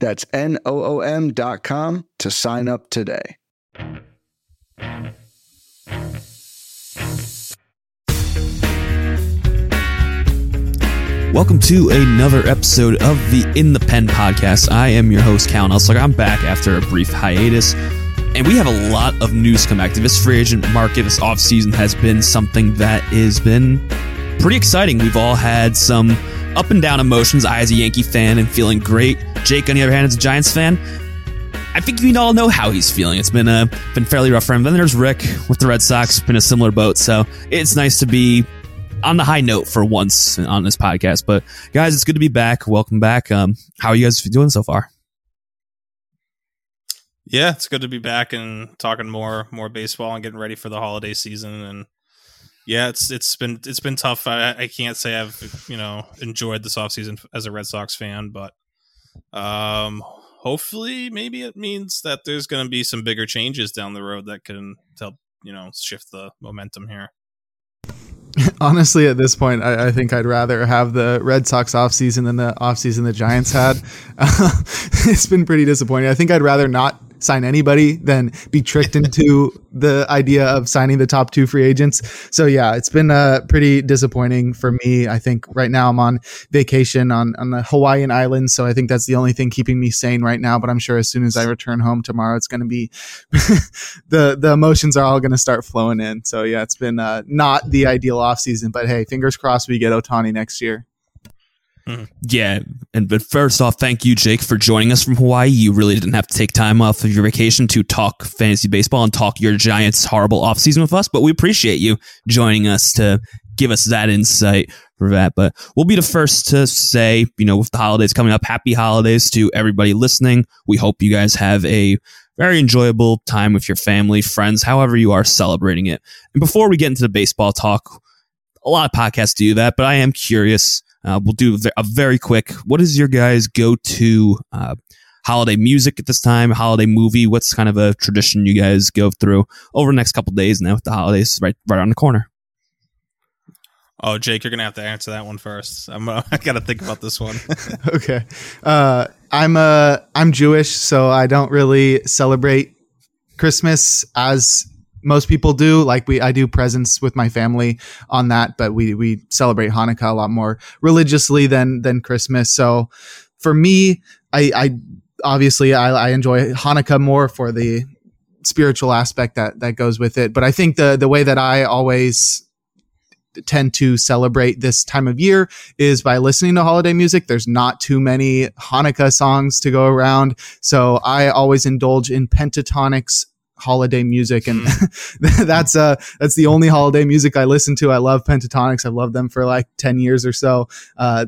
That's N-O-O-M dot com to sign up today. Welcome to another episode of the In the Pen podcast. I am your host, Cal Nelson. I'm back after a brief hiatus, and we have a lot of news come back. This free agent market, this offseason has been something that has been pretty exciting. We've all had some up and down emotions. I, as a Yankee fan, and feeling great. Jake, on the other hand, as a Giants fan, I think we all know how he's feeling. It's been a been fairly rough for him. Then there's Rick with the Red Sox, been a similar boat. So it's nice to be on the high note for once on this podcast. But guys, it's good to be back. Welcome back. Um, how are you guys doing so far? Yeah, it's good to be back and talking more more baseball and getting ready for the holiday season. And yeah, it's it's been it's been tough. I, I can't say I've you know enjoyed this offseason as a Red Sox fan, but um, hopefully maybe it means that there's going to be some bigger changes down the road that can help you know shift the momentum here. Honestly, at this point, I, I, think I'd rather have the Red Sox offseason than the offseason the Giants had. It's been pretty disappointing. I think I'd rather not sign anybody than be tricked into the idea of signing the top two free agents. So yeah, it's been uh, pretty disappointing for me. I think right now I'm on vacation on, on the Hawaiian Islands. So I think that's the only thing keeping me sane right now. But I'm sure as soon as I return home tomorrow, it's going to be the, the emotions are all going to start flowing in. So yeah, it's been uh, not the ideal off season, but hey, fingers crossed we get Ohtani next year. Mm-hmm. Yeah, and but first off, thank you, Jake, for joining us from Hawaii. You really didn't have to take time off of your vacation to talk fantasy baseball and talk your Giants' horrible offseason with us, but we appreciate you joining us to give us that insight for that. But we'll be the first to say, you know, with the holidays coming up, happy holidays to everybody listening. We hope you guys have a very enjoyable time with your family, friends, however you are celebrating it. And before we get into the baseball talk, a lot of podcasts do that, but I am curious uh, we'll do a very quick. What is your guys' go-to uh, holiday music at this time? Holiday movie? What's kind of a tradition you guys go through over the next couple days now with the holidays right right on the corner? Oh, Jake, you're gonna have to answer that one first. I'm uh, I gotta think about this one. okay, uh, I'm uh I'm Jewish, so I don't really celebrate Christmas as most people do. Like we, I do presents with my family on that, but we we celebrate Hanukkah a lot more religiously than than Christmas. So for me, I, I obviously I, I enjoy Hanukkah more for the spiritual aspect that that goes with it. But I think the the way that I always tend to celebrate this time of year is by listening to holiday music. There's not too many Hanukkah songs to go around. So I always indulge in Pentatonix holiday music and hmm. that's uh that's the only holiday music I listen to. I love Pentatonix. I've loved them for like 10 years or so. Uh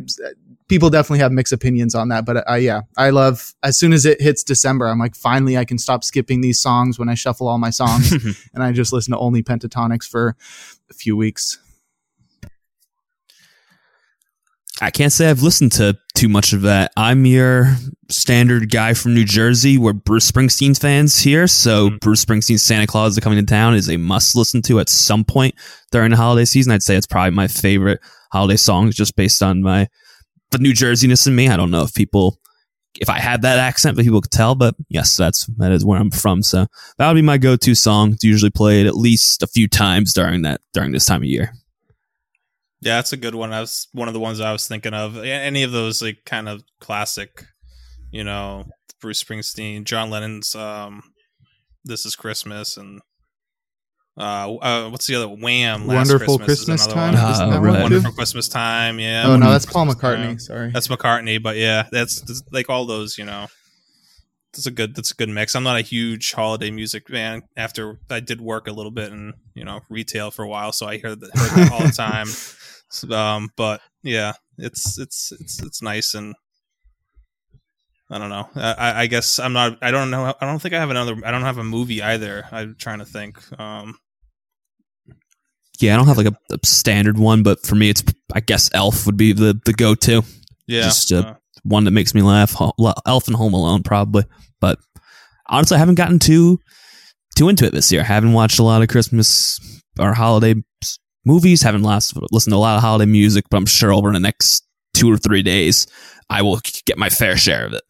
people definitely have mixed opinions on that, but uh, yeah, I love as soon as it hits December, I'm like finally I can stop skipping these songs when I shuffle all my songs and I just listen to only Pentatonix for a few weeks. I can't say I've listened to too much of that. I'm your standard guy from New Jersey. We're Bruce Springsteen fans here, so mm-hmm. Bruce Springsteen's Santa Claus is coming to town is a must listen to at some point during the holiday season. I'd say it's probably my favorite holiday song, just based on my the New Jerseyness in me. I don't know if people if I had that accent, but people could tell. But yes, that's that is where I'm from. So that would be my go-to song. It's usually played at least a few times during that during this time of year. Yeah, that's a good one. That's one of the ones I was thinking of. Any of those like kind of classic, you know, Bruce Springsteen, John Lennon's um This Is Christmas and uh, uh what's the other Wham Last Wonderful Christmas, Christmas Time. Uh, right. Wonderful Christmas Time, yeah. Oh no, that's Paul McCartney, time. sorry. That's McCartney, but yeah, that's, that's like all those, you know. That's a good that's a good mix. I'm not a huge holiday music fan. After I did work a little bit in, you know, retail for a while, so I heard that, heard that all the time. Um, but yeah, it's it's it's it's nice and I don't know. I, I guess I'm not. I don't know. I don't think I have another. I don't have a movie either. I'm trying to think. Um, yeah, I don't have like a, a standard one, but for me, it's I guess Elf would be the the go to. Yeah, just uh, one that makes me laugh. Elf and Home Alone probably, but honestly, I haven't gotten too too into it this year. I haven't watched a lot of Christmas or holiday movies. Haven't last, listened to a lot of holiday music, but I'm sure over the next two or three days, I will get my fair share of it.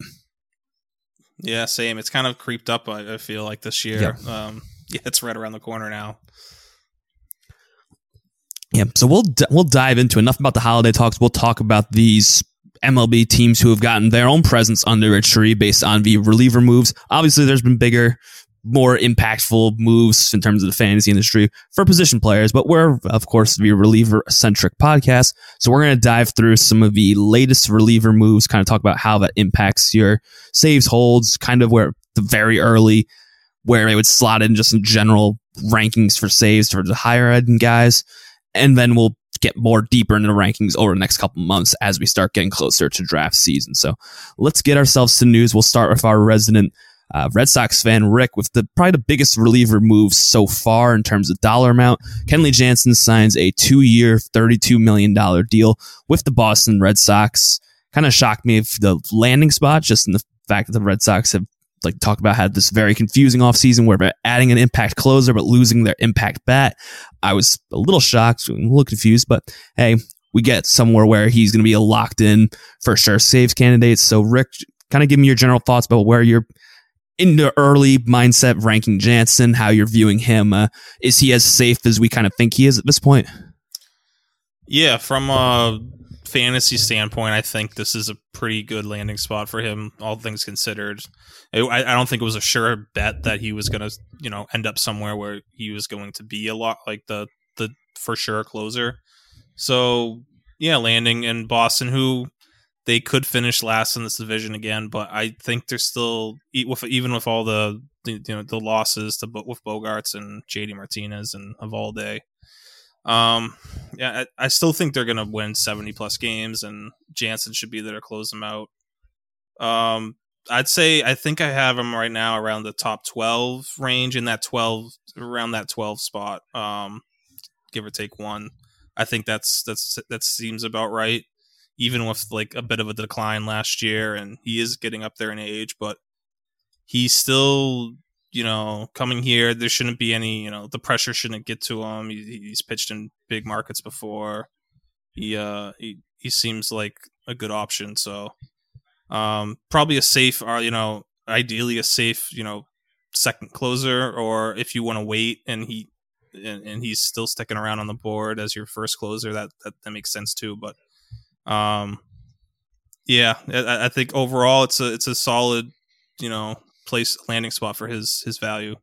Yeah, same. It's kind of creeped up. I, feel like this year. Yeah. Um, yeah, it's right around the corner now. Yeah, so we'll d- we'll dive into enough about the holiday talks. We'll talk about these MLB teams who have gotten their own presence under a tree based on the reliever moves. Obviously, there's been bigger more impactful moves in terms of the fantasy industry for position players, but we're, of course, the reliever centric podcast. So we're going to dive through some of the latest reliever moves, kind of talk about how that impacts your saves, holds, kind of where the very early, where it would slot in just in general rankings for saves for the higher end guys. And then we'll get more deeper into the rankings over the next couple months as we start getting closer to draft season. So let's get ourselves to news. We'll start with our resident uh, Red Sox fan Rick with the probably the biggest reliever move so far in terms of dollar amount. Kenley Jansen signs a two-year, thirty-two million dollar deal with the Boston Red Sox. Kind of shocked me if the landing spot, just in the fact that the Red Sox have like talked about had this very confusing offseason where they're adding an impact closer but losing their impact bat. I was a little shocked, a little confused, but hey, we get somewhere where he's going to be a locked in for sure saves candidate. So Rick, kind of give me your general thoughts about where you're in the early mindset ranking Jansen, how you're viewing him. Uh, is he as safe as we kind of think he is at this point? Yeah, from a fantasy standpoint, I think this is a pretty good landing spot for him, all things considered. I, I don't think it was a sure bet that he was going to, you know, end up somewhere where he was going to be a lot like the the for sure closer. So yeah, landing in Boston, who they could finish last in this division again, but I think they're still even with all the, you know the losses to with Bogaerts and JD Martinez and Eovaldi. Um, yeah, I, I still think they're gonna win seventy plus games, and Jansen should be there to close them out. Um, I'd say I think I have them right now around the top twelve range in that twelve around that twelve spot. Um, give or take one. I think that's that's that seems about right even with like a bit of a decline last year, and he is getting up there in age, but he's still, you know, coming here. There shouldn't be any, you know, the pressure shouldn't get to him. He, he's pitched in big markets before. He uh he he seems like a good option. So um probably a safe or uh, you know ideally a safe you know second closer or if you want to wait and he and, and, he's still sticking around on the board as your first closer that, that that makes sense too but um, yeah, I, I think overall it's a it's a solid, you know, place landing spot for his his value.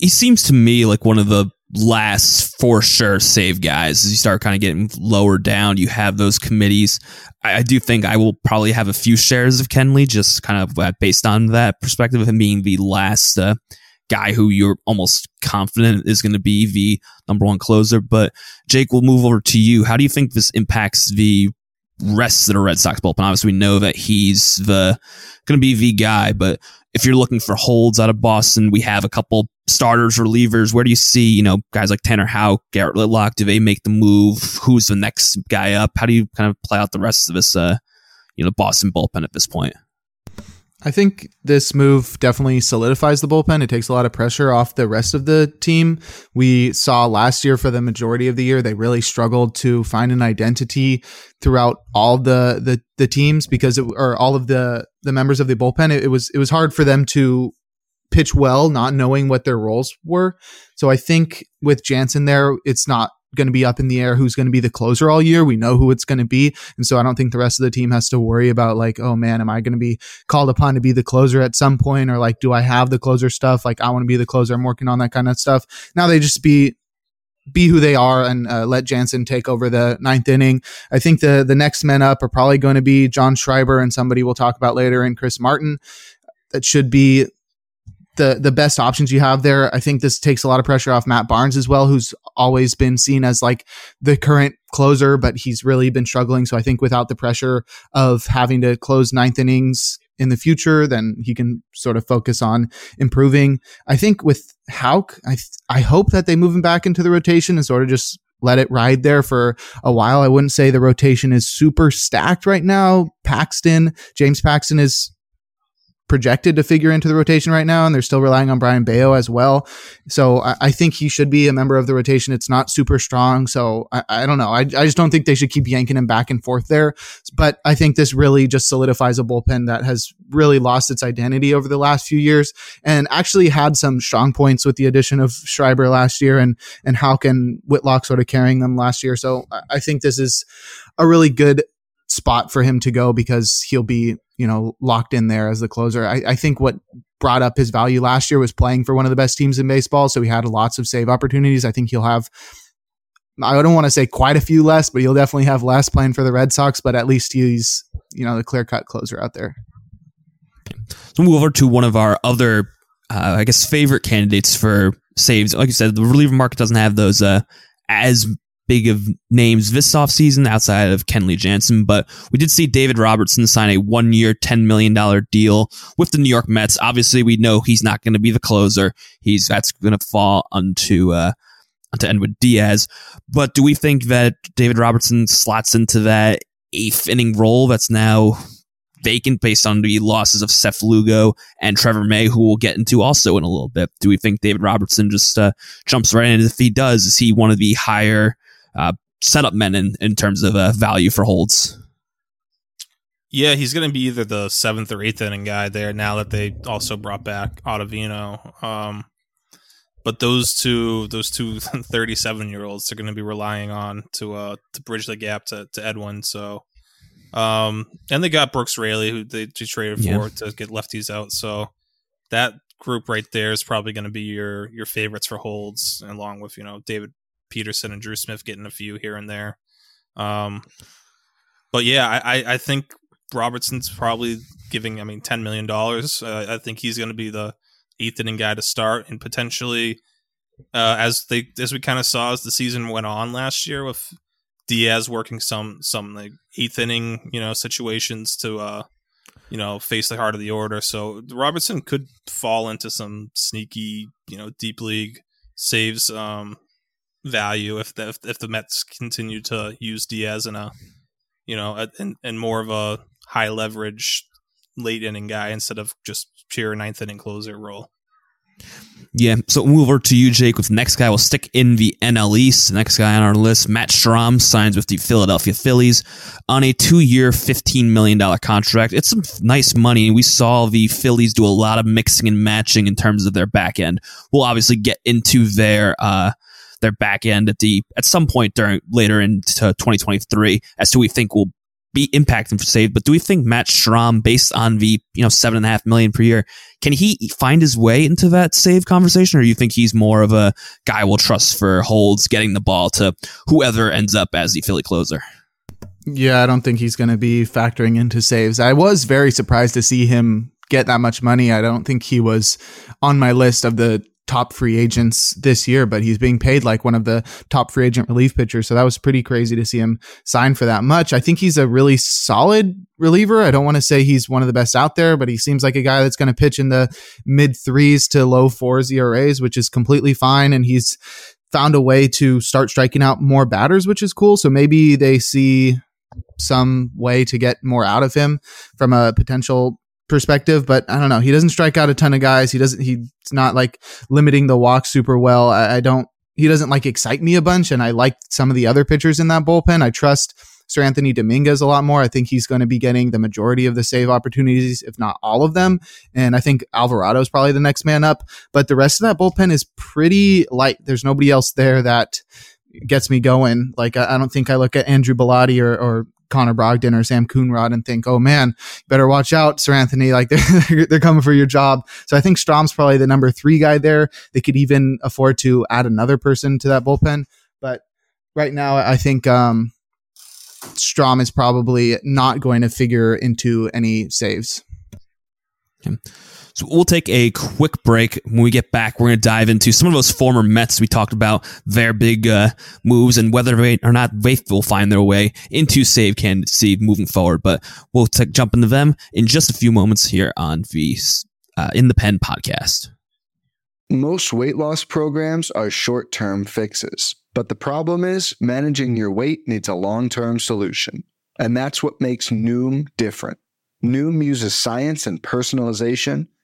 He seems to me like one of the last for sure save guys as you start kind of getting lower down you have those committees I, I, do think i will probably have a few shares of kenley just kind of uh, based on that perspective of him being the last uh, guy who you're almost confident is going to be the number one closer. But Jake, we'll move over to you. How do you think this impacts the rest of the Red Sox bullpen? Obviously, we know that he's the going to be the guy, but if you're looking for holds out of Boston, we have a couple starters, relievers. Where do you see, you know, guys like Tanner Houck, Garrett Whitlock? Do they make the move? Who's the next guy up? How do you kind of play out the rest of this, uh, you know, Boston bullpen at this point? I think this move definitely solidifies the bullpen. It takes a lot of pressure off the rest of the team. We saw last year for the majority of the year, they really struggled to find an identity throughout all the, the, the teams because it, or all of the, the members of the bullpen. It, it was, it was hard for them to pitch well, not knowing what their roles were. So I think with Jansen there, it's not going to be up in the air who's going to be the closer all year. We know who it's going to be. And so I don't think the rest of the team has to worry about like, oh man, am I going to be called upon to be the closer at some point? Or like, do I have the closer stuff? Like, I want to be the closer. I'm working on that kind of stuff. Now they just be, be who they are and uh, let Jansen take over the ninth inning. I think the the next men up are probably going to be John Schreiber and somebody we'll talk about later and Chris Martin. That should be the the best options you have there. I think this takes a lot of pressure off Matt Barnes as well, who's always been seen as like the current closer, but he's really been struggling. So I think without the pressure of having to close ninth innings in the future, then he can sort of focus on improving. I think with Houck, I I hope that they move him back into the rotation and sort of just let it ride there for a while. I wouldn't say the rotation is super stacked right now. Paxton, James Paxton is projected to figure into the rotation right now, and they're still relying on Brayan Bello as well. So I, I, think he should be a member of the rotation. It's not super strong, so I, I don't know. I, I, just don't think they should keep yanking him back and forth there. But I think this really just solidifies a bullpen that has really lost its identity over the last few years, and actually had some strong points with the addition of Schreiber last year, and and Houck and Whitlock sort of carrying them last year. So I think this is a really good spot for him to go because he'll be, you know, locked in there as the closer. I, I, think what brought up his value last year was playing for one of the best teams in baseball. So he had lots of save opportunities. I think he'll have, I don't want to say quite a few less, but he'll definitely have less playing for the Red Sox, but at least he's, you know, the clear cut closer out there. So move over to one of our other, uh, I guess, favorite candidates for saves. Like you said, the reliever market doesn't have those uh, as big of names this offseason outside of Kenley Jansen, but we did see David Robertson sign a one year, $10 million deal with the New York Mets. Obviously, we know he's not going to be the closer. He's that's going to fall onto, uh, onto Edwin Diaz. But do we think that David Robertson slots into that eighth inning role that's now vacant based on the losses of Seth Lugo and Trevor May, who we'll get into also in a little bit. Do we think David Robertson just uh, jumps right in? If he does, is he one of the higher uh, setup men in, in terms of uh, value for holds. Yeah, he's going to be either the seventh or eighth inning guy there now that they also brought back Ottavino. Um, but those two, those two 37 year olds, are going to be relying on to uh to bridge the gap to, to Edwin. So, um, and they got Brooks Raley, who they, they traded for yeah. to get lefties out. So that group right there is probably going to be your your favorites for holds, along with you know David Peterson and Drew Smith getting a few here and there. Um, but yeah, I, I think Robertson's probably giving. I mean, ten million dollars. Uh, I think he's going to be the eighth inning guy to start, and potentially, uh, as they as we kind of saw as the season went on last year with Diaz working some some like eighth inning you know situations to uh you know face the heart of the order. So Robertson could fall into some sneaky you know deep league saves um value if the if the Mets continue to use Diaz in a you know and more of a high leverage late inning guy instead of just pure ninth inning closer role. Yeah, so move over to you, Jake. With the next guy, we'll stick in the NL East. The next guy on our list, Matt Strahm, signs with the Philadelphia Phillies on a two-year, fifteen million dollar contract. It's some nice money. We saw the Phillies do a lot of mixing and matching in terms of their back end. We'll obviously get into their uh, their back end at the at some point during later into 2023 as to we think will be impacting for save. But do we think Matt Strahm, based on the you know seven and a half million per year, can he find his way into that save conversation, or do you think he's more of a guy we'll trust for holds, getting the ball to whoever ends up as the Philly closer? Yeah, I don't think he's going to be factoring into saves. I was very surprised to see him get that much money. I don't think he was on my list of the top free agents this year, but he's being paid like one of the top free agent relief pitchers. So that was pretty crazy to see him sign for that much. I think he's a really solid reliever. I don't want to say he's one of the best out there, but he seems like a guy that's going to pitch in the mid threes to low fours ERAs, which is completely fine. And he's found a way to start striking out more batters, which is cool. So maybe they see some way to get more out of him from a potential perspective, but I don't know. He doesn't strike out a ton of guys. He doesn't. He's not like limiting the walk super well. I, I don't. He doesn't like excite me a bunch, and I like some of the other pitchers in that bullpen. I trust Seranthony Dominguez a lot more. I think he's going to be getting the majority of the save opportunities, if not all of them. And I think Alvarado is probably the next man up. But the rest of that bullpen is pretty light. There's nobody else there that gets me going. Like I, I don't think I look at Andrew Bellatti or, or Connor Brogdon or Sam Coonrod and think, oh man, better watch out, Seranthony. Like they're, they're coming for your job. So I think Strahm's probably the number three guy there. They could even afford to add another person to that bullpen. But right now, I think um, Strahm is probably not going to figure into any saves. Okay. So we'll take a quick break. When we get back, we're going to dive into some of those former Mets we talked about, their big uh, moves, and whether or not they will find their way into save candidacy moving forward. But we'll t- jump into them in just a few moments here on the uh, In the Pen podcast. Most weight loss programs are short term fixes, but the problem is managing your weight needs a long term solution. And that's what makes Noom different. Noom uses science and personalization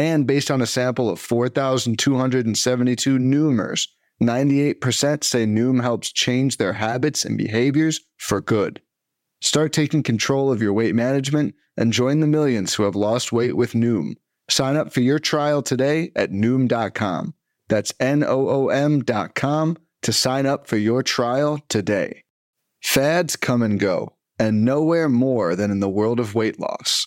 And based on a sample of 4,272 Noomers, 98% say Noom helps change their habits and behaviors for good. Start taking control of your weight management and join the millions who have lost weight with Noom. Sign up for your trial today at Noom.com. That's N O O M.com to sign up for your trial today. Fads come and go, and nowhere more than in the world of weight loss.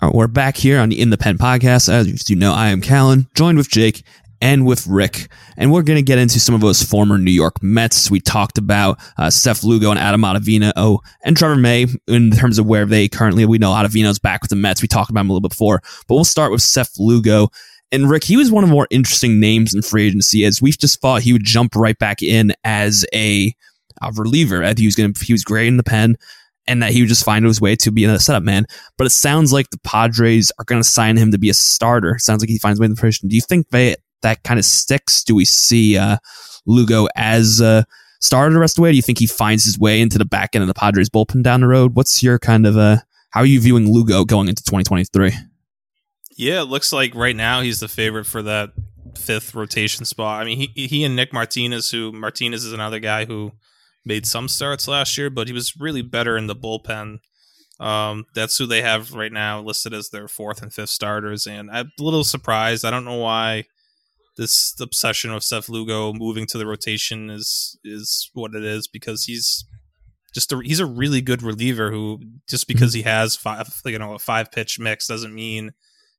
Right, we're back here on the In the Pen podcast. As you know, I am Callen, joined with Jake and with Rick, and we're going to get into some of those former New York Mets. We talked about uh, Seth Lugo and Adam Ottavino oh, and Trevor May in terms of where they currently. We know Ottavino's back with the Mets. We talked about him a little bit before, but we'll start with Seth Lugo. And Rick, he was one of the more interesting names in free agency as we just thought he would jump right back in as a, a reliever. He was going he was great in the pen and that he would just find his way to be in a setup man. But it sounds like the Padres are going to sign him to be a starter. It sounds like he finds way in the position. Do you think they that kind of sticks? Do we see uh, Lugo as a starter the rest of the way? Do you think he finds his way into the back end of the Padres bullpen down the road? What's your kind of uh, how are you viewing Lugo going into 2023? Yeah, it looks like right now he's the favorite for that fifth rotation spot. I mean, he he and Nick Martinez, who Martinez is another guy who made some starts last year, but he was really better in the bullpen. Um, that's who they have right now listed as their fourth and fifth starters, and I'm a little surprised. I don't know why this obsession of Seth Lugo moving to the rotation is is what it is because he's just a, he's a really good reliever who just because he has five you know a five pitch mix doesn't mean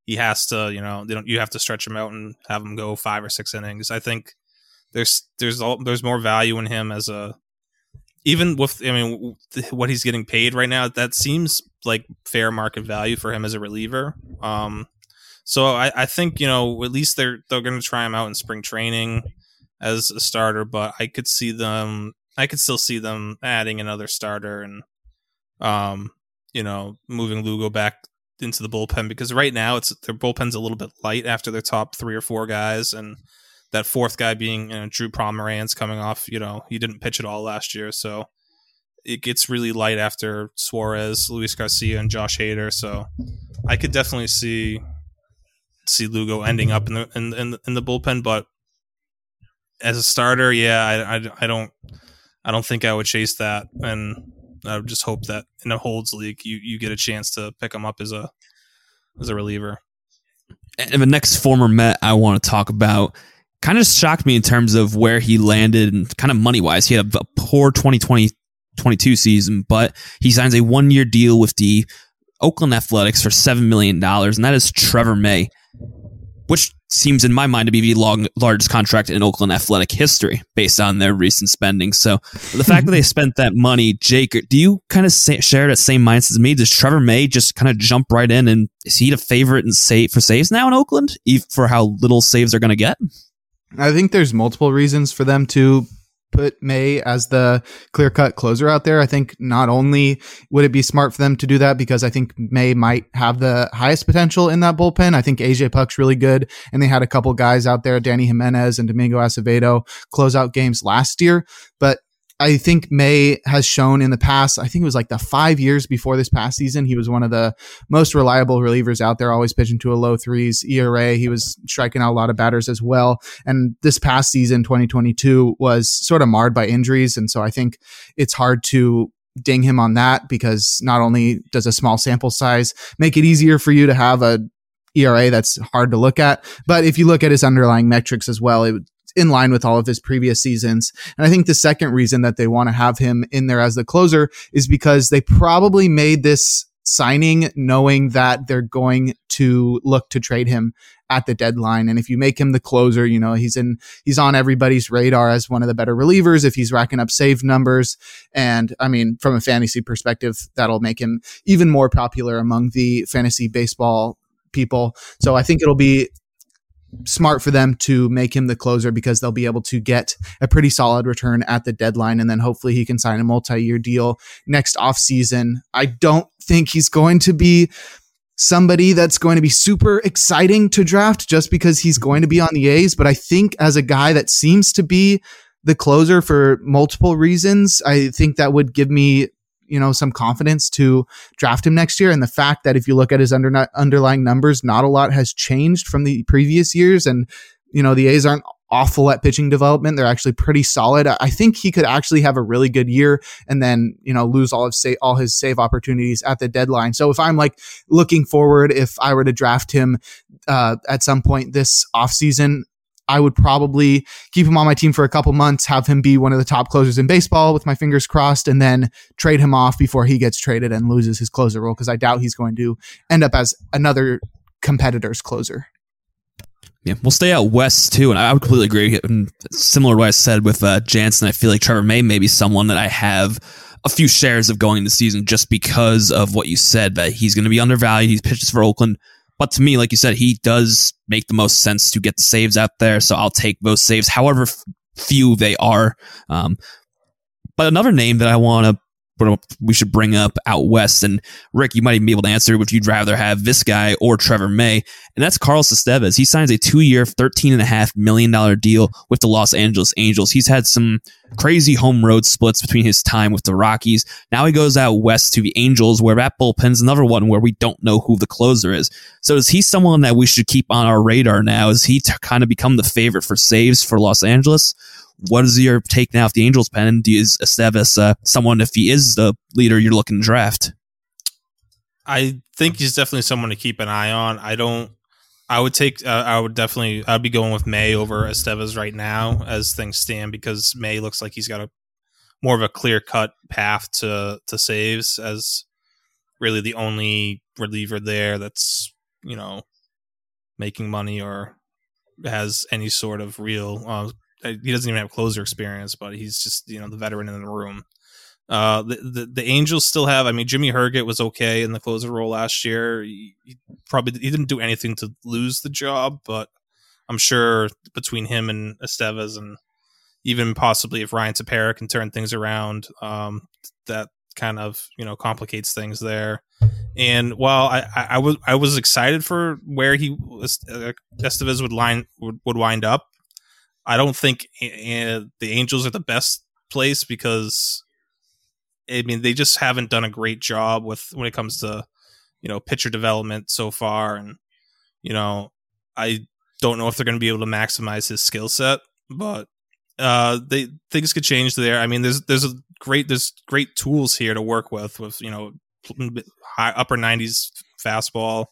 he has to you know they don't you have to stretch him out and have him go five or six innings. I think there's there's all, there's more value in him as a even with I mean what he's getting paid right now that seems like fair market value for him as a reliever. Um, so I, I think you know at least they're they're going to try him out in spring training as a starter, but I could see them. I could still see them adding another starter and, um, you know, moving Lugo back into the bullpen because right now it's their bullpen's a little bit light after their top three or four guys, and that fourth guy being you know, Drew Pomeranz coming off. You know, he didn't pitch at all last year, so it gets really light after Suarez, Luis Garcia, and Josh Hader. So I could definitely see see Lugo ending up in the in in, in the bullpen, but as a starter, yeah, I, I, I don't I don't think I would chase that, and I would just hope that in a holds league you you get a chance to pick him up as a as a reliever. And the next former Met I want to talk about kind of shocked me in terms of where he landed and kind of money wise. He had a poor 2020 22 season, but he signs a one year deal with the Oakland Athletics for $7 million, and that is Trevor May, which seems in my mind to be the long, largest contract in Oakland athletic history based on their recent spending. So the fact that they mm-hmm. spent that money, Jake, do you kind of say, share that same mindset as me? Does Trevor May just kind of jump right in and is he the favorite and save for saves now in Oakland for how little saves they're going to get? I think there's multiple reasons for them to put May as the clear cut closer out there. I think not only would it be smart for them to do that because I think May might have the highest potential in that bullpen. I think AJ Puk's really good and they had a couple guys out there, Dany Jimenez and Domingo Acevedo close out games last year, but I think May has shown in the past, I think it was like the five years before this past season, he was one of the most reliable relievers out there, always pitching to a low threes ERA. He was striking out a lot of batters as well. And this past season, 2022, was sort of marred by injuries. And so I think it's hard to ding him on that because not only does a small sample size make it easier for you to have a ERA that's hard to look at. But if you look at his underlying metrics as well, it in line with all of his previous seasons. And I think the second reason that they want to have him in there as the closer is because they probably made this signing knowing that they're going to look to trade him at the deadline. And if you make him the closer, you know, he's in, he's on everybody's radar as one of the better relievers if he's racking up save numbers. And I mean, from a fantasy perspective, that'll make him even more popular among the fantasy baseball people. So I think it'll be smart for them to make him the closer because they'll be able to get a pretty solid return at the deadline and then hopefully he can sign a multi-year deal next offseason. I don't think he's going to be somebody that's going to be super exciting to draft just because he's going to be on the A's, but I think as a guy that seems to be the closer for multiple reasons, I think that would give me you know some confidence to draft him next year. And the fact that if you look at his under, underlying numbers, not a lot has changed from the previous years, and you know the A's aren't awful at pitching development. They're actually pretty solid. I think he could actually have a really good year and then, you know, lose all of say all his save opportunities at the deadline. So if I'm like looking forward, if I were to draft him uh, at some point this offseason, I would probably keep him on my team for a couple months, have him be one of the top closers in baseball with my fingers crossed, and then trade him off before he gets traded and loses his closer role because I doubt he's going to end up as another competitor's closer. Yeah, we'll stay out west too, and I would completely agree. And Similar to what I said with uh, Jansen, I feel like Trevor May may be someone that I have a few shares of going into the season just because of what you said that he's going to be undervalued. He pitches for Oakland but to me, like you said, he does make the most sense to get the saves out there. So I'll take those saves, however few they are. Um, but another name that I want to we should bring up out west. And Rick, you might even be able to answer if you'd rather have this guy or Trevor May. And that's Carlos Estevez. He signs a two year, $13.5 million deal with the Los Angeles Angels. He's had some crazy home road splits between his time with the Rockies. Now he goes out west to the Angels, where that bullpen's another one where we don't know who the closer is. So is he someone that we should keep on our radar now? Is he to kind of become the favorite for saves for Los Angeles? What is your take now if the Angels pen? Do you Estevez uh, someone if he is the leader you're looking to draft? I think he's definitely someone to keep an eye on. I don't. I would take. Uh, I would definitely. I'd be going with May over Estevez right now as things stand because May looks like he's got a more of a clear cut path to to saves as really the only reliever there that's you know making money or has any sort of real uh, he doesn't even have closer experience, but he's just you know the veteran in the room. Uh, the, the, the Angels still have. I mean, Jimmy Herget was okay in the closer role last year. He, he, probably he didn't do anything to lose the job, but I'm sure between him and Estevez, and even possibly if Ryan Tepera can turn things around, um, that kind of you know complicates things there. And while I, I, I was I was excited for where he uh, Estevez would line would, would wind up I don't think uh, the Angels are the best place because I mean they just haven't done a great job with when it comes to you know pitcher development so far, and you know I don't know if they're going to be able to maximize his skill set, but uh, they things could change there. I mean, there's there's a great there's great tools here to work with with you know high upper 90s fastball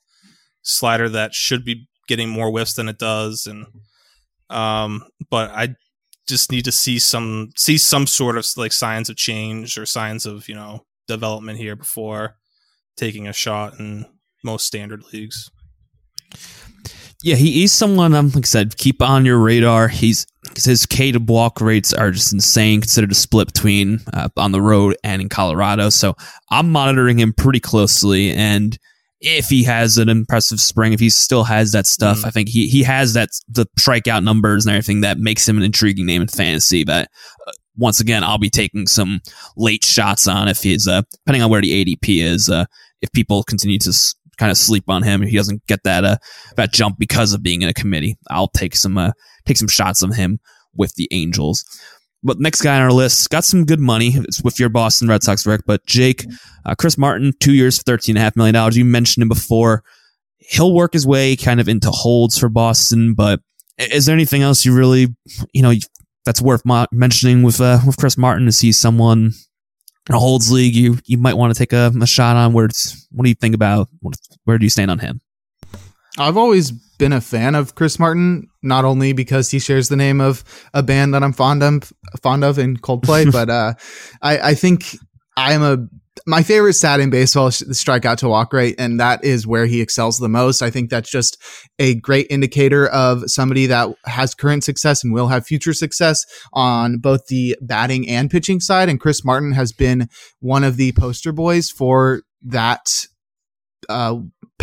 slider that should be getting more whiffs than it does and um, but I just need to see some see some sort of like signs of change or signs of you know development here before taking a shot in most standard leagues. Yeah, he, he's someone. Um, like I said, keep on your radar. He's his K to block rates are just insane. Considered a split between uh, on the road and in Colorado. So I'm monitoring him pretty closely. And if he has an impressive spring, if he still has that stuff, mm. I think he he has that the strikeout numbers and everything that makes him an intriguing name in fantasy. But uh, once again, I'll be taking some late shots on if he's uh, depending on where the ADP is. Uh, if people continue to s- kind of sleep on him. If he doesn't get that uh, that jump because of being in a committee, I'll take some uh, take some shots of him with the Angels. But next guy on our list got some good money. It's with your Boston Red Sox, Rick. But Jake, uh, Chris Martin, two years, thirteen and a half million dollars. You mentioned him before. He'll work his way kind of into holds for Boston. But is there anything else you really, you know, that's worth mentioning with uh, with Chris Martin? To see someone in a holds league you you might want to take a, a shot on? Where what do you think about? Where do you stand on him? I've always been a fan of Chris Martin, not only because he shares the name of a band that I'm fond of, fond of in Coldplay, but uh, I, I think I'm a my favorite stat in baseball is the strikeout to walk rate, and that is where he excels the most. I think that's just a great indicator of somebody that has current success and will have future success on both the batting and pitching side. And Chris Martin has been one of the poster boys for that uh,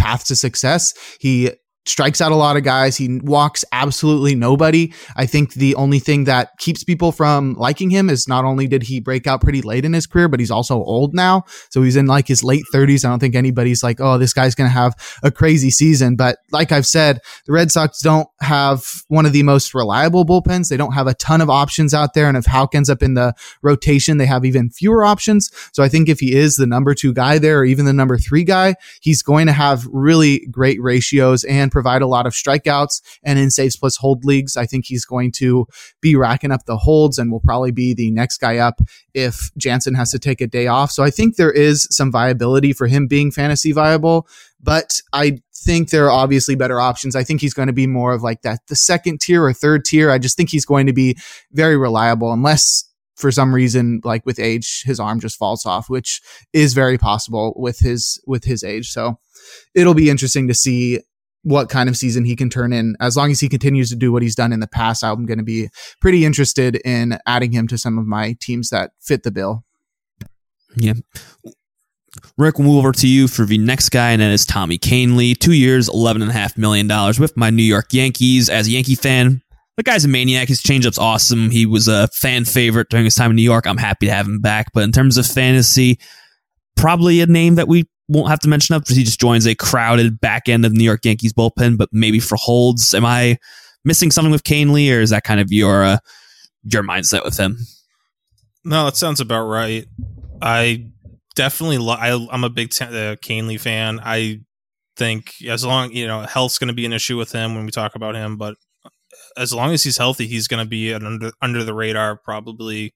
path to success. He strikes out a lot of guys. He walks absolutely nobody. I think the only thing that keeps people from liking him is not only did he break out pretty late in his career, but he's also old now. So he's in like his late 30s. I don't think anybody's like, oh, this guy's going to have a crazy season. But like I've said, the Red Sox don't have one of the most reliable bullpens. They don't have a ton of options out there. And if Houck ends up in the rotation, they have even fewer options. So I think if he is the number two guy there or even the number three guy, he's going to have really great ratios and provide a lot of strikeouts. And in saves plus hold leagues, I think he's going to be racking up the holds and will probably be the next guy up if Jansen has to take a day off. So I think there is some viability for him being fantasy viable, but I think there are obviously better options. I think he's going to be more of like that, the second tier or third tier. I just think he's going to be very reliable unless for some reason, like with age, his arm just falls off, which is very possible with his, with his age. So it'll be interesting to see what kind of season he can turn in. As long as he continues to do what he's done in the past, I'm going to be pretty interested in adding him to some of my teams that fit the bill. Yeah. Rick, we'll move over to you for the next guy, and that is Tommy Kahnle. Two years, $11.5 million with my New York Yankees. As a Yankee fan, the guy's a maniac. His changeup's awesome. He was a fan favorite during his time in New York. I'm happy to have him back. But in terms of fantasy, probably a name that we won't have to mention up because he just joins a crowded back end of New York Yankees bullpen, but maybe for holds. Am I missing something with Kahnle, or is that kind of your uh, your mindset with him? No, that sounds about right. I definitely lo- I, am a big t- uh, fan. I think as long you know health's going to be an issue with him when we talk about him, but as long as he's healthy, he's going to be an under under the radar, probably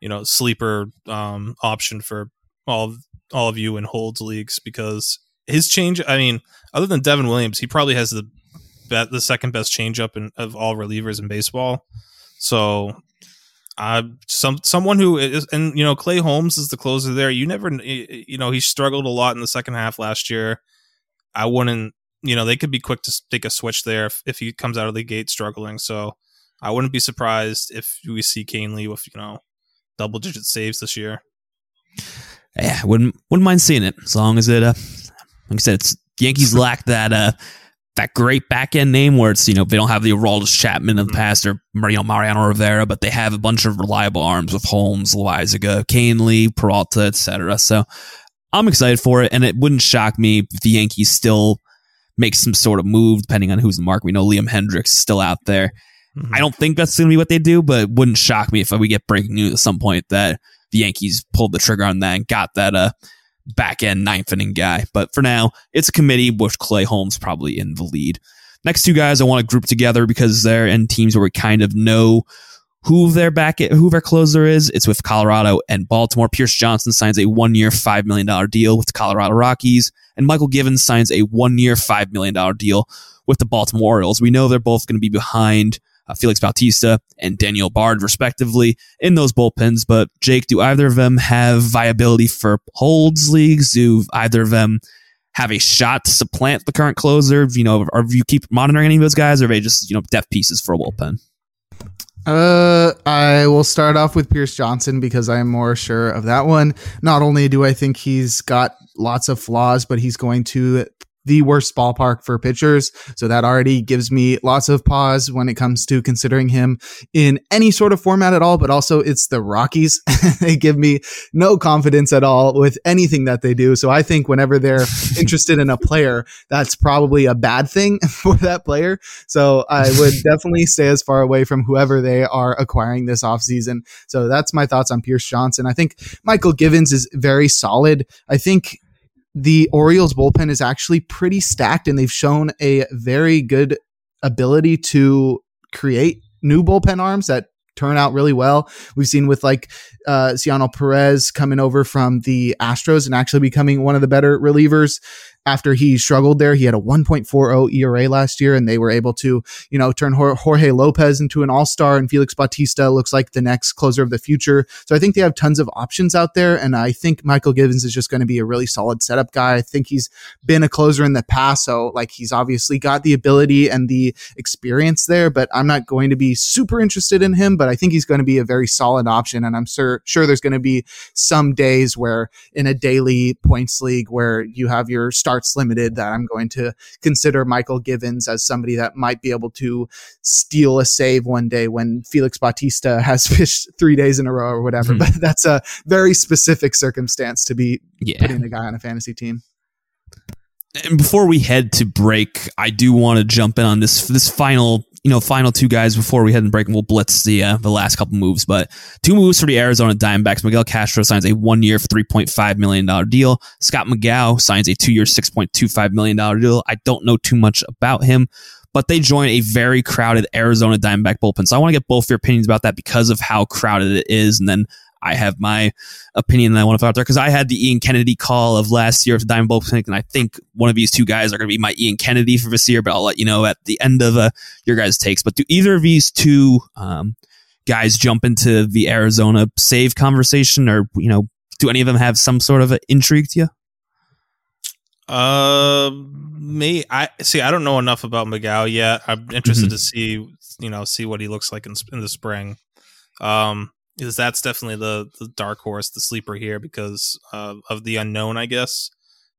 you know sleeper um, option for all all of you in holds leagues because his change. I mean, other than Devin Williams, he probably has the the second best changeup in, of all relievers in baseball. So, uh, some someone who is, and you know, Clay Holmes is the closer there. You never, you know, he struggled a lot in the second half last year. I wouldn't, you know, they could be quick to take a switch there if, if he comes out of the gate struggling. So, I wouldn't be surprised if we see Kahnle with you know double digit saves this year yeah, wouldn't wouldn't mind seeing it as long as it. Uh, like I said, it's Yankees lack that uh that great back end name where it's you know they don't have the Aroldis Chapman of the past or you know Mariano Rivera, but they have a bunch of reliable arms with Holmes, Loaisiga, Kahnle, Peralta, etc. So I'm excited for it, and it wouldn't shock me if the Yankees still make some sort of move depending on who's in the market. We know Liam Hendriks is still out there. Mm-hmm. I don't think that's going to be what they do, but it wouldn't shock me if we get breaking news at some point that the Yankees pulled the trigger on that and got that uh, back end ninth inning guy. But for now, it's a committee with Clay Holmes probably in the lead. Next two guys I want to group together because they're in teams where we kind of know who their back who their closer is. It's with Colorado and Baltimore. Pierce Johnson signs a one year five million dollar deal with the Colorado Rockies, and Mychal Givens signs a one year five million dollar deal with the Baltimore Orioles. We know they're both going to be behind uh, Felix Bautista and Daniel Bard, respectively, in those bullpens. But Jake, do either of them have viability for holds leagues? Do either of them have a shot to supplant the current closer? You know, or you keep monitoring any of those guys, or are they just you know depth pieces for a bullpen? Uh, I will start off with Pierce Johnson because I am more sure of that one. Not only do I think he's got lots of flaws, but he's going to the worst ballpark for pitchers. So that already gives me lots of pause when it comes to considering him in any sort of format at all. But also, it's the Rockies. they give me no confidence at all with anything that they do. So I think whenever they're interested in a player, that's probably a bad thing for that player. So I would definitely stay as far away from whoever they are acquiring this offseason. So that's my thoughts on Pierce Johnson. I think Mychal Givens is very solid. I think the Orioles bullpen is actually pretty stacked and they've shown a very good ability to create new bullpen arms that turn out really well. We've seen with like uh, Cionel Perez coming over from the Astros and actually becoming one of the better relievers after he struggled there. He had a 1.40 ERA last year, and they were able to, you know, turn Jorge Lopez into an all star, and Felix Bautista looks like the next closer of the future. So I think they have tons of options out there, and I think Mychal Givens is just going to be a really solid setup guy. I think he's been a closer in the past, so like he's obviously got the ability and the experience there, but I'm not going to be super interested in him, but I think he's going to be a very solid option, and I'm sure sure there's going to be some days where in a daily points league where you have your star starts limited that I'm going to consider Mychal Givens as somebody that might be able to steal a save one day when Felix Bautista has fished three days in a row or whatever. Mm-hmm. But that's a very specific circumstance to be yeah. putting a guy on a fantasy team. And before we head to break, I do want to jump in on this this final you know, final two guys before we head and break, and we'll blitz the uh, the last couple moves. But two moves for the Arizona Diamondbacks. Miguel Castro signs a one year, three point five million dollar deal. Scott McGough signs a two year, six point two five million dollar deal. I don't know too much about him, but they join a very crowded Arizona Diamondback bullpen. So I want to get both your opinions about that because of how crowded it is, and then I have my opinion that I want to put out there because I had the Ian Kennedy call of last year for the Diamond Bowl Clinic, and I think one of these two guys are going to be my Ian Kennedy for this year. But I'll let you know at the end of uh, your guys' takes. But do either of these two um, guys jump into the Arizona save conversation, or you know, do any of them have some sort of intrigue to you? Uh, me, I see. I don't know enough about McGough yet. I'm interested mm-hmm. to see, you know, see what he looks like in, in the spring. Um, is that's definitely the the dark horse, the sleeper here because uh, of the unknown, I guess.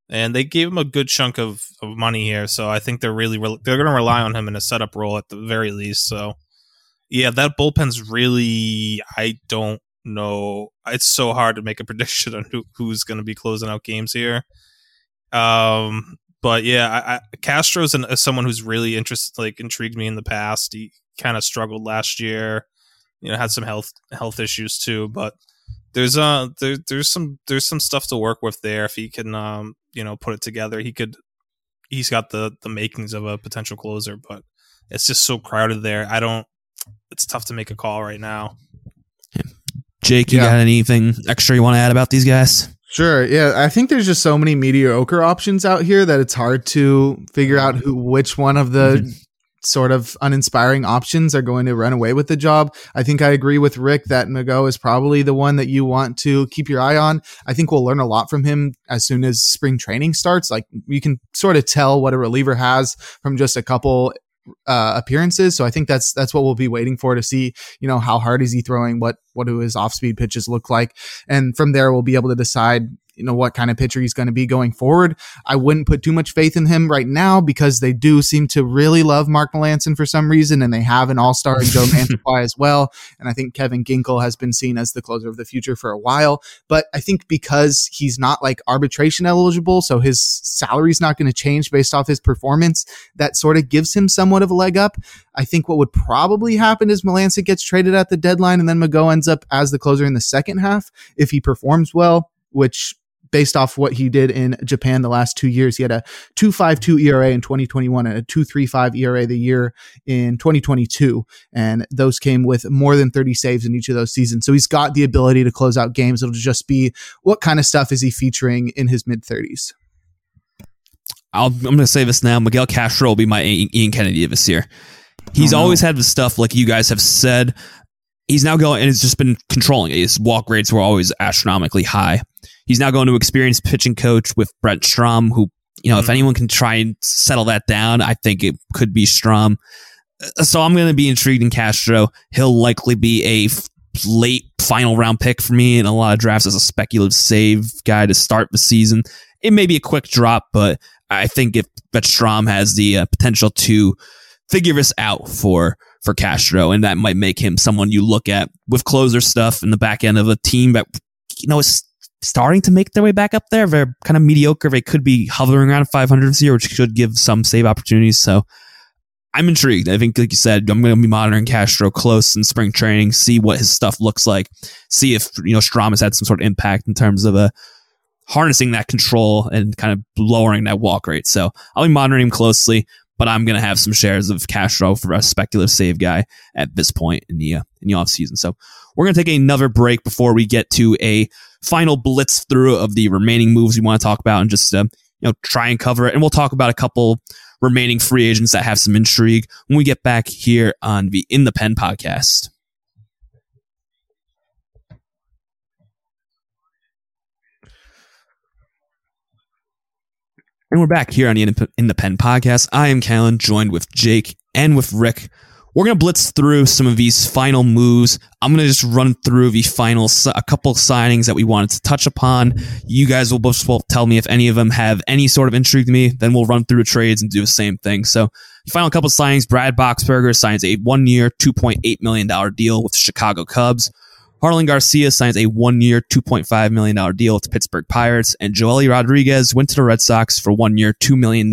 And they gave him a good chunk of, of money here, so I think they're really re- they're going to rely on him in a setup role at the very least. So, yeah, that bullpen's really I don't know. It's so hard to make a prediction on who, who's going to be closing out games here. Um, but yeah, I, I, Castro's an, someone who's really interested, like intrigued me in the past. He kind of struggled last year you know had some health health issues too but there's uh there, there's some there's some stuff to work with there if he can um you know put it together. He could he's got the the makings of a potential closer but it's just so crowded there. I don't it's tough to make a call right now. Jake you yeah. got anything extra you want to add about these guys? Sure. Yeah, I think there's just so many mediocre options out here that it's hard to figure out who which one of the mm-hmm sort of uninspiring options are going to run away with the job. I think I agree with Rick that McGough is probably the one that you want to keep your eye on. I think we'll learn a lot from him as soon as spring training starts. Like you can sort of tell what a reliever has from just a couple uh, appearances. So I think that's that's what we'll be waiting for to see. You know, how hard is he throwing? What what do his off speed pitches look like? And from there, we'll be able to decide you know what kind of pitcher he's going to be going forward. I wouldn't put too much faith in him right now because they do seem to really love Mark Melancon for some reason, and they have an All Star in Joe Mantiply as well. And I think Kevin Ginkel has been seen as the closer of the future for a while. But I think because he's not like arbitration eligible, so his salary's not going to change based off his performance, that sort of gives him somewhat of a leg up. I think what would probably happen is Melancon gets traded at the deadline, and then McGough ends up as the closer in the second half if he performs well which based off what he did in Japan the last two years. He had a 2.52 ERA in 2021 and a 2.35 ERA the year in 2022. And those came with more than 30 saves in each of those seasons. So he's got the ability to close out games. It'll just be what kind of stuff is he featuring in his mid 30s? i am going to say this now. Miguel Castro will be my Ian Kennedy of this year. He's Oh, no. always had the stuff like you guys have said. He's now going and it's just been controlling. His walk rates were always astronomically high. He's now going to experienced pitching coach with Brent Strom, who, you know, if Mhm. anyone can try and settle that down, I think it could be Strom. Uh, So I'm going to be intrigued in Castro. He'll likely be a f- late final round pick for me in a lot of drafts as a speculative save guy to start the season. It may be a quick drop, but I think if that Strom has the uh, potential to figure this out for for Castro, and that might make him someone you look at with closer stuff in the back end of a team that you know is starting to make their way back up there. They're kind of mediocre. They could be hovering around 500 this year, which should give some save opportunities. So I'm intrigued. I think, like you said, I'm going to be monitoring Castro close in spring training, see what his stuff looks like, see if you know Strom has had some sort of impact in terms of uh, harnessing that control and kind of lowering that walk rate. So I'll be monitoring him closely, but I'm going to have some shares of Castro for a speculative save guy at this point in the uh, in the offseason. So we're going to take another break before we get to a final blitz through of the remaining moves we want to talk about and just uh, you know try and cover it. And we'll talk about a couple remaining free agents that have some intrigue when we get back here on the In the Pen podcast. And we're back here on the In- the Pen podcast. I am Callen, joined with Jake and with Rick. We're going to blitz through some of these final moves. I'm going to just run through the final, a couple signings that we wanted to touch upon. You guys will both tell me if any of them have any sort of intrigue to me. Then we'll run through the trades and do the same thing. So, final couple signings Brad Boxberger signs a one year, $2.8 million deal with the Chicago Cubs. Jarlin Garcia signs a one year, $2.5 million deal with the Pittsburgh Pirates. And Joely Rodriguez went to the Red Sox for one year, $2 million.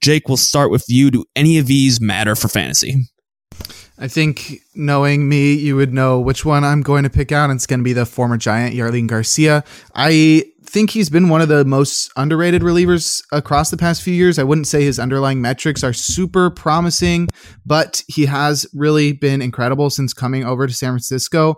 Jake, we'll start with you. Do any of these matter for fantasy? I think knowing me, you would know which one I'm going to pick out. And it's going to be the former Giant, Jarlin Garcia. I think he's been one of the most underrated relievers across the past few years. I wouldn't say his underlying metrics are super promising, but he has really been incredible since coming over to San Francisco.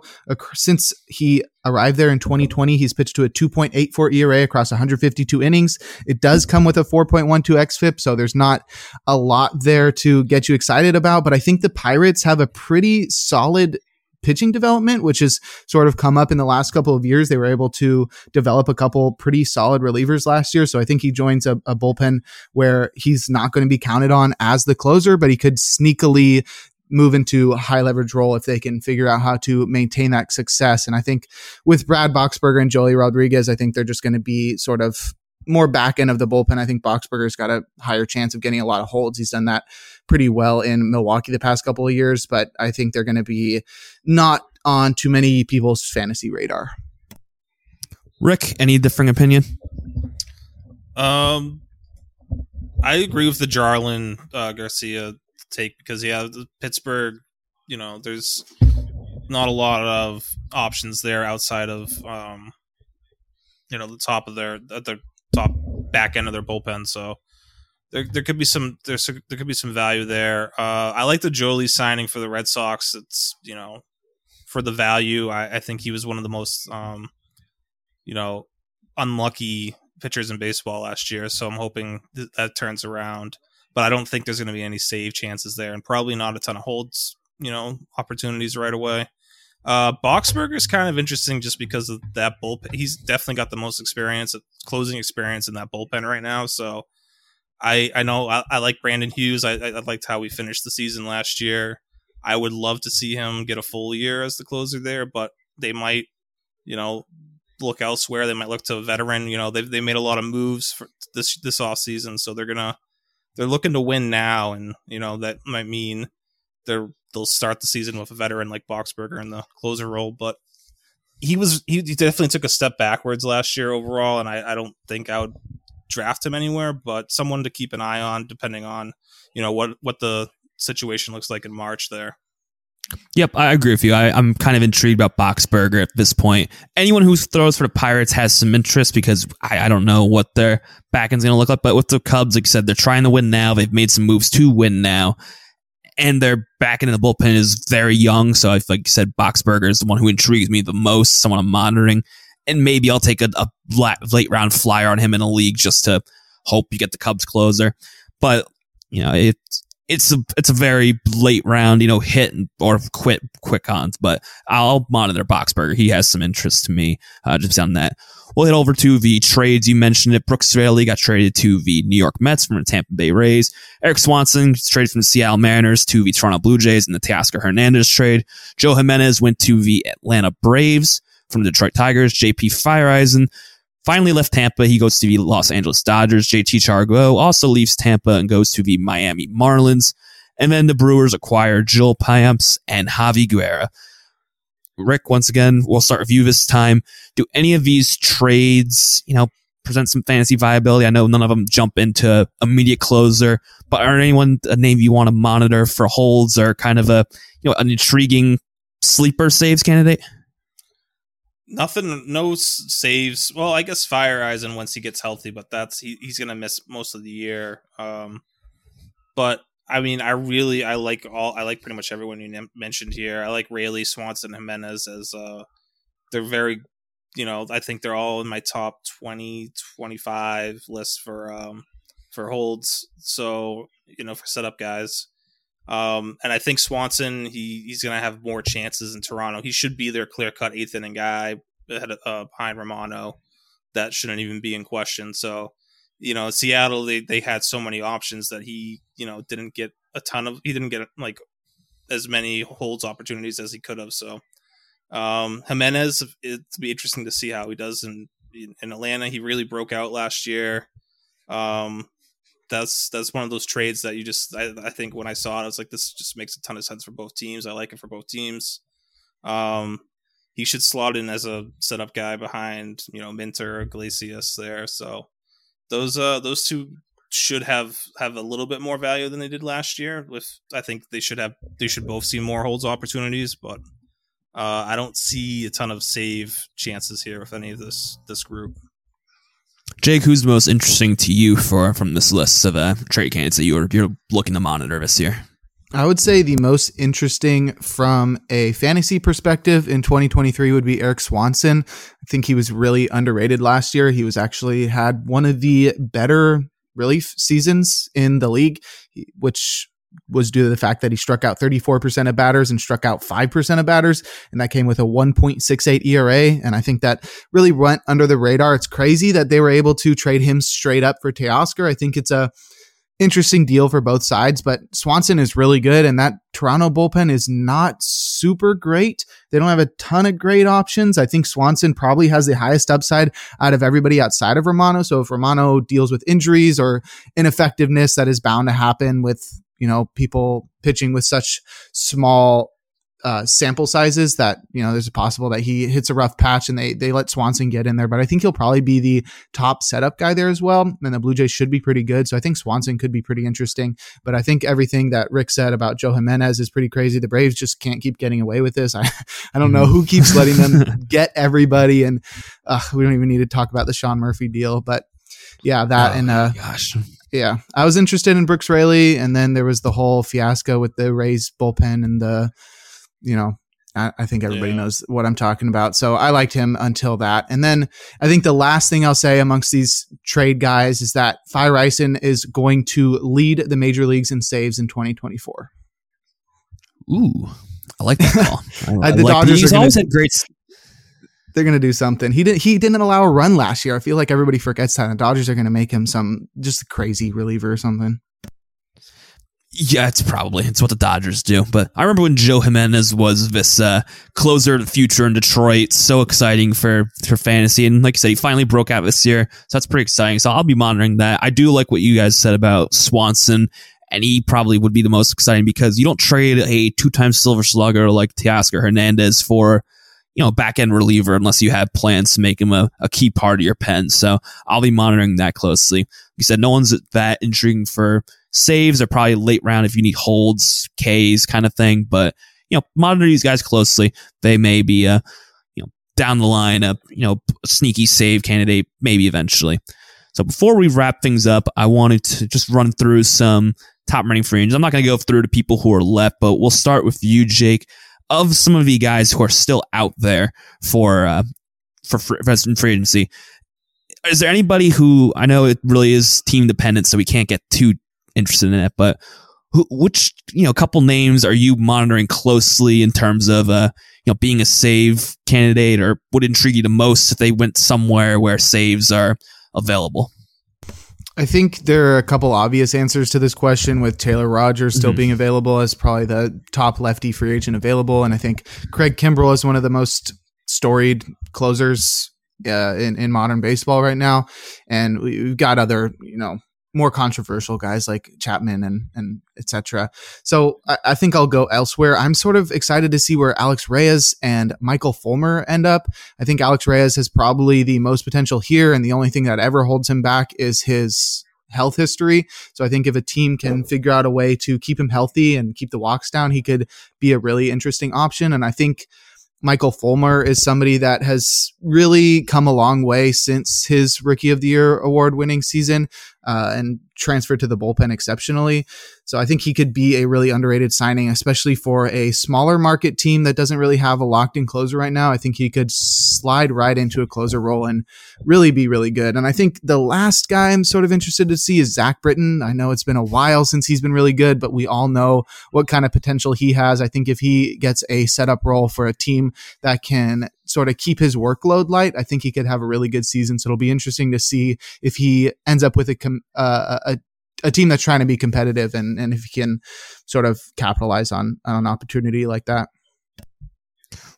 Since he arrived there in 2020, he's pitched to a 2.84 ERA across 152 innings. It does come with a 4.12 xFIP, so there's not a lot there to get you excited about. But I think the Pirates have a pretty solid pitching development, which has sort of come up in the last couple of years. They were able to develop a couple pretty solid relievers last year. So I think he joins a, a bullpen where he's not going to be counted on as the closer, but he could sneakily move into a high leverage role if they can figure out how to maintain that success. And I think with Brad Boxberger and Joely Rodriguez, I think they're just going to be sort of more back end of the bullpen. I think Boxberger's got a higher chance of getting a lot of holds. He's done that pretty well in Milwaukee the past couple of years, but I think they're going to be not on too many people's fantasy radar. Rick, any differing opinion? Um, I agree with the Jarlin uh, Garcia take because yeah, the Pittsburgh, you know, there's not a lot of options there outside of um, you know, the top of their at the top back end of their bullpen. So there there could be some there's there could be some value there. Uh, I like the Joely signing for the Red Sox. It's you know for the value. I, I think he was one of the most um, you know unlucky pitchers in baseball last year. So I'm hoping th- that turns around. But I don't think there's going to be any save chances there, and probably not a ton of holds, you know, opportunities right away. Uh, Boxberger is kind of interesting just because of that bullpen. He's definitely got the most experience, closing experience in that bullpen right now. So I I know I, I like Brandon Hughes. I, I liked how we finished the season last year. I would love to see him get a full year as the closer there, but they might, you know, look elsewhere. They might look to a veteran. You know, they've they made a lot of moves for this this off season, so they're gonna they're looking to win now, and you know that might mean they're they'll start the season with a veteran like Boxberger in the closer role. But he was he definitely took a step backwards last year overall, and I, I don't think I would draft him anywhere, but someone to keep an eye on depending on you know what what the situation looks like in March there. Yep, I agree with you. I, I'm kind of intrigued about Boxberger at this point. Anyone who throws for the Pirates has some interest because I, I don't know what their back end's going to look like. But with the Cubs, like I said, they're trying to win now. They've made some moves to win now. And their back of the bullpen is very young. So, I, like you said, Boxberger is the one who intrigues me the most, someone I'm monitoring. And maybe I'll take a, a late round flyer on him in a league just to hope you get the Cubs closer. But, you know, it's it's a it's a very late round, you know, hit or quit quick cons. But I'll monitor Boxberger. He has some interest to me uh, just on that. We'll hit over to the trades. You mentioned it. Brooks Raley got traded to the New York Mets from the Tampa Bay Rays. Erik Swanson traded from the Seattle Mariners to the Toronto Blue Jays in the Teoscar Hernandez trade. Joe Jimenez went to the Atlanta Braves from the Detroit Tigers. JP Feyereisen finally left Tampa. He goes to the Los Angeles Dodgers. JT Chargois also leaves Tampa and goes to the Miami Marlins. And then the Brewers acquire Joel Payamps and Javy Guerra. Rick, once again, we'll start with you this time. Do any of these trades, you know, present some fantasy viability? I know none of them jump into immediate closer, but are anyone a name you want to monitor for holds or kind of a, you know, an intriguing sleeper saves candidate? Nothing, no saves. Well, I guess Feyereisen once he gets healthy, but that's he, he's gonna miss most of the year. Um, but I mean, I really I like all I like pretty much everyone you mentioned here. I like Raley Swanson, Jimenez as uh, they're very, you know, I think they're all in my top 20, 25 list for um for holds. So you know, for setup guys. Um, and I think Swanson he he's gonna have more chances in Toronto. He should be their clear cut eighth inning guy ahead of, uh, behind Romano. That shouldn't even be in question. So you know, Seattle they they had so many options that he you know didn't get a ton of he didn't get like as many holds opportunities as he could have. So um, Jimenez, it'd be interesting to see how he does in in Atlanta. He really broke out last year. Um, that's that's one of those trades that you just I, I, think when I saw it, I was like, this just makes a ton of sense for both teams. I like it for both teams. Um, he should slot in as a setup guy behind you know Minter, Iglesias there. So those uh those two should have have a little bit more value than they did last year. With I think they should have they should both see more holds opportunities, but uh, I don't see a ton of save chances here with any of this this group. Jake, who's the most interesting to you for from this list of uh, trade candidates that you're you're looking to monitor this year? I would say the most interesting from a fantasy perspective in 2023 would be Erik Swanson. I think he was really underrated last year. He was actually had one of the better relief seasons in the league, which was due to the fact that he struck out 34% of batters and struck out 5% of batters. And that came with a 1.68 ERA. And I think that really went under the radar. It's crazy that they were able to trade him straight up for Teoscar. I think it's a interesting deal for both sides, but Swanson is really good, and that Toronto bullpen is not super great. They don't have a ton of great options. I think Swanson probably has the highest upside out of everybody outside of Romano. So if Romano deals with injuries or ineffectiveness, that is bound to happen with you know people pitching with such small uh, sample sizes that you know there's a possible that he hits a rough patch and they they let Swanson get in there. But I think he'll probably be the top setup guy there as well. And the Blue Jays should be pretty good, so I think Swanson could be pretty interesting. But I think everything that Rick said about Joe Jimenez is pretty crazy. The Braves just can't keep getting away with this. I I don't know who keeps letting them get everybody, and uh, we don't even need to talk about the Sean Murphy deal, but. Yeah, that oh, and uh, gosh, yeah, I was interested in Brooks Raley, and then there was the whole fiasco with the Rays bullpen and the you know, I, I think everybody yeah. knows what I'm talking about. So I liked him until that. And then I think the last thing I'll say amongst these trade guys is that Feyereisen is going to lead the major leagues in saves in 2024. Ooh, I like that call. I, I the like Dodgers he's always had great. They're going to do something. He didn't. He didn't allow a run last year. I feel like everybody forgets that. The Dodgers are going to make him some just crazy reliever or something. Yeah, it's probably it's what the Dodgers do. But I remember when Joe Jimenez was this uh, closer of the future in Detroit. So exciting for for fantasy, and like I said, he finally broke out this year, so that's pretty exciting. So I'll be monitoring that. I do like what you guys said about Swanson, and he probably would be the most exciting because you don't trade a two time Silver Slugger like Teoscar Hernandez for you know back end reliever unless you have plans to make him a, a key part of your pen. So I'll be monitoring that closely. Like you said, no one's that intriguing for Saves are probably late round if you need holds, Ks kind of thing. But, you know, monitor these guys closely. They may be, a, you know, down the line, a, you know, sneaky save candidate, maybe eventually. So before we wrap things up, I wanted to just run through some top running free agents. I'm not going to go through to people who are left, but we'll start with you, Jake. Of some of the guys who are still out there for uh, for free, free agency, is there anybody who I know it really is team dependent, so we can't get too interested in it. But who, which you know couple names are you monitoring closely in terms of uh, you know being a save candidate, or would intrigue you the most if they went somewhere where saves are available? I think there are a couple obvious answers to this question with Taylor Rogers still mm-hmm. being available as probably the top lefty free agent available. And I think Craig Kimbrel is one of the most storied closers uh, in, in modern baseball right now. And we've got other, you know, more controversial guys like Chapman and and etc. So I, I, think I'll go elsewhere. I'm sort of excited to see where Alex Reyes and Michael Fulmer end up. I think Alex Reyes has probably the most potential here, and the only thing that ever holds him back is his health history. So I think if a team can figure out a way to keep him healthy and keep the walks down, he could be a really interesting option. And I think Michael Fulmer is somebody that has really come a long way since his Rookie of the Year award winning season uh, and transferred to the bullpen exceptionally. So I think he could be a really underrated signing, especially for a smaller market team that doesn't really have a locked in closer right now. I think he could slide right into a closer role and really be really good. And I think the last guy I'm sort of interested to see is Zach Britton. I know it's been a while since he's been really good, but we all know what kind of potential he has. I think if he gets a setup role for a team that can sort of keep his workload light, I think he could have a really good season. So it'll be interesting to see if he ends up with a, com- uh, a a team that's trying to be competitive and, and if he can sort of capitalize on, on an opportunity like that.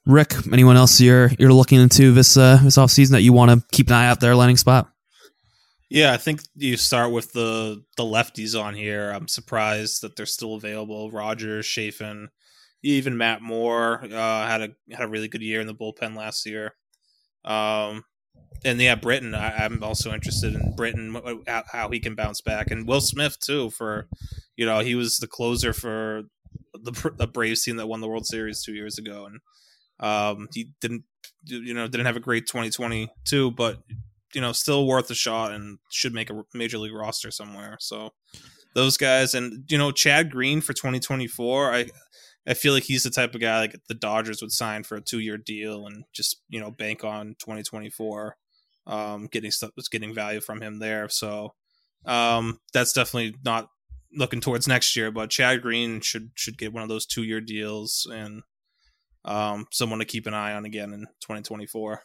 Rick, anyone else you're you're looking into this uh, this off season that you want to keep an eye out there landing spot? Yeah, I think you start with the the lefties on here. I'm surprised that they're still available. Rogers, Chafin, even Matt Moore uh, had a had a really good year in the bullpen last year. Um, and yeah, Britton. I, am also interested in Britton how he can bounce back, and Will Smith too. For you know, he was the closer for the, the Braves team that won the World Series two years ago, and um, he didn't you know didn't have a great 2022, but you know still worth a shot and should make a major league roster somewhere. So those guys, and you know Chad Green for 2024. I I feel like he's the type of guy like the Dodgers would sign for a two year deal and just you know bank on 2024, um, getting stuff, getting value from him there. So um, that's definitely not looking towards next year. But Chad Green should should get one of those two year deals and um, someone to keep an eye on again in 2024.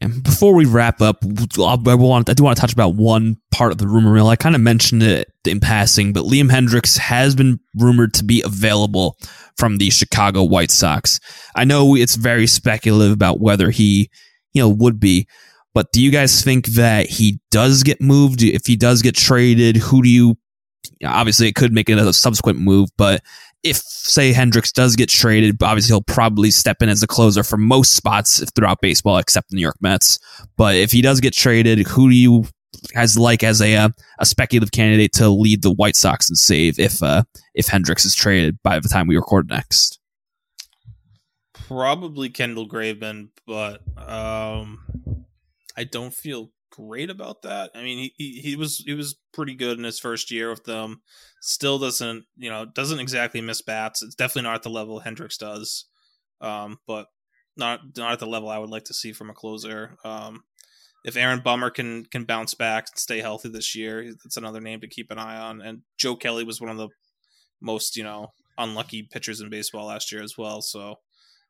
And before we wrap up, I want I do want to touch about one part of the rumor mill. I kind of mentioned it in passing, but Liam Hendriks has been rumored to be available from the Chicago White Sox. I know it's very speculative about whether he, you know, would be, but do you guys think that he does get moved? If he does get traded, who do you? Obviously, it could make another subsequent move, but if say Hendriks does get traded, obviously he'll probably step in as a closer for most spots throughout baseball, except the New York Mets. But if he does get traded, who do you guys like as a uh, a speculative candidate to lead the White Sox and save if uh, if Hendriks is traded by the time we record next? Probably Kendall Graveman, but um, I don't feel great about that. I mean, he, he, he was he was pretty good in his first year with them. Still doesn't you know doesn't exactly miss bats. It's definitely not at the level Hendriks does, um, but not not at the level I would like to see from a closer. Um, if Aaron Bummer can can bounce back and stay healthy this year, that's another name to keep an eye on. And Joe Kelly was one of the most you know unlucky pitchers in baseball last year as well. So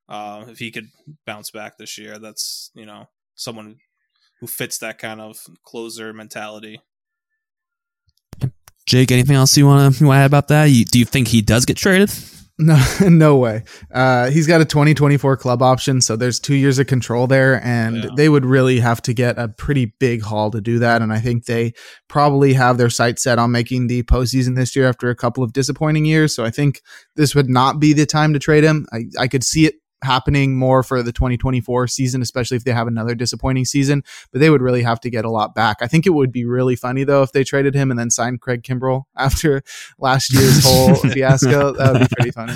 uh, if he could bounce back this year, that's you know someone who fits that kind of closer mentality. Jake, anything else you want to you want to add about that? You, do you think he does get traded? No, no way. Uh, he's got a 2024 club option, so there's two years of control there, and yeah. they would really have to get a pretty big haul to do that. And I think they probably have their sights set on making the postseason this year after a couple of disappointing years. So I think this would not be the time to trade him. I, I could see it happening more for the 2024 season, especially if they have another disappointing season. But they would really have to get a lot back. I think it would be really funny though if they traded him and then signed Craig Kimbrel after last year's whole fiasco. That would be pretty funny.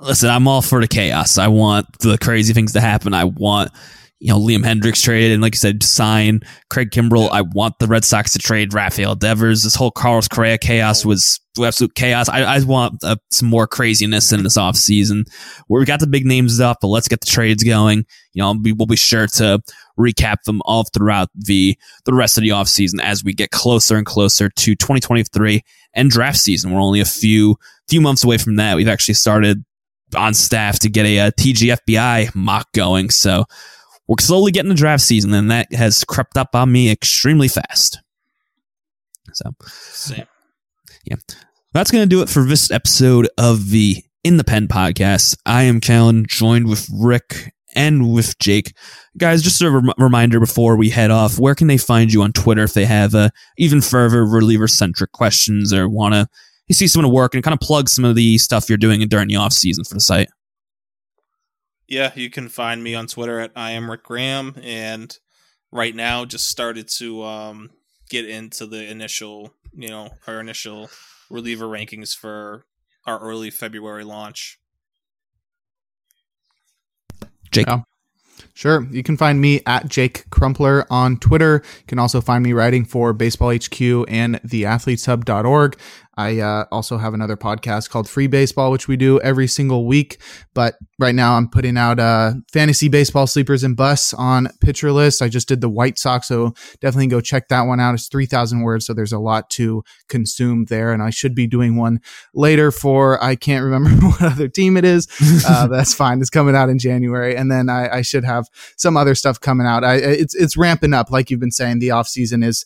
Listen, I'm all for the chaos. I want the crazy things to happen. I want you know, Liam Hendriks traded and like you said, sign Craig Kimbrel. I want the Red Sox to trade Rafael Devers. This whole Carlos Correa chaos was absolute chaos. I, I want uh, some more craziness in this offseason where we got the big names up, but let's get the trades going. You know, we, we'll be sure to recap them all throughout the, the rest of the offseason as we get closer and closer to 2023 and draft season. We're only a few, few months away from that. We've actually started on staff to get a, a TGFBI mock going. So, we're slowly getting the draft season, and that has crept up on me extremely fast. So, Same. yeah, that's going to do it for this episode of the In the Pen podcast. I am Callen, joined with Rick and with Jake. Guys, just a rem- reminder before we head off, where can they find you on Twitter if they have uh, even further reliever centric questions or want to you see someone work and kind of plug some of the stuff you're doing during the off season for the site? Yeah, you can find me on Twitter at I am Rick Graham, and right now just started to um, get into the initial, you know, our initial reliever rankings for our early February launch. Jake. Yeah. Sure. You can find me at Jake Crumpler on Twitter. You can also find me writing for Baseball HQ and theathleteshub.org. I uh, also have another podcast called Free Baseball, which we do every single week. But right now, I'm putting out uh, fantasy baseball sleepers and busts on Pitcher List. I just did the White Sox, so definitely go check that one out. It's 3,000 words, so there's a lot to consume there. And I should be doing one later for I can't remember what other team it is. Uh, that's fine. It's coming out in January, and then I, I should have some other stuff coming out. I, it's it's ramping up, like you've been saying. The off season is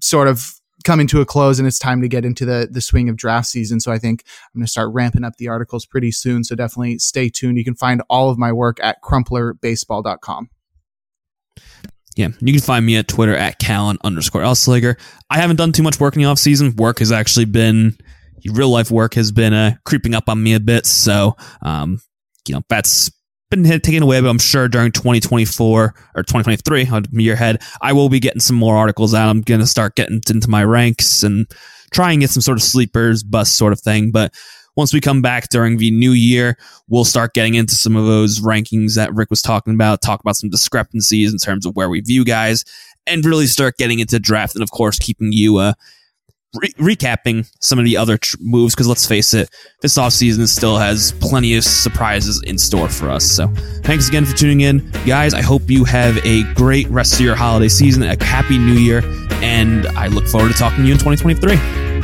sort of coming to a close and it's time to get into the the swing of draft season. So I think I'm going to start ramping up the articles pretty soon. So definitely stay tuned. You can find all of my work at crumplerbaseball.com. Yeah, you can find me at Twitter at Callen underscore Elslager. I haven't done too much work in the off season. Work has actually been real life work has been uh, creeping up on me a bit. So, um, you know, that's been taken away, but I'm sure during 2024 or 2023, on year ahead, I will be getting some more articles out. I'm going to start getting into my ranks and try and get some sort of sleepers, bus sort of thing. But once we come back during the new year, we'll start getting into some of those rankings that Rick was talking about, talk about some discrepancies in terms of where we view guys, and really start getting into draft. And of course, keeping you uh, re- recapping some of the other tr- moves because let's face it, this offseason still has plenty of surprises in store for us. So thanks again for tuning in. Guys, I hope you have a great rest of your holiday season, a happy new year, and I look forward to talking to you in 2023.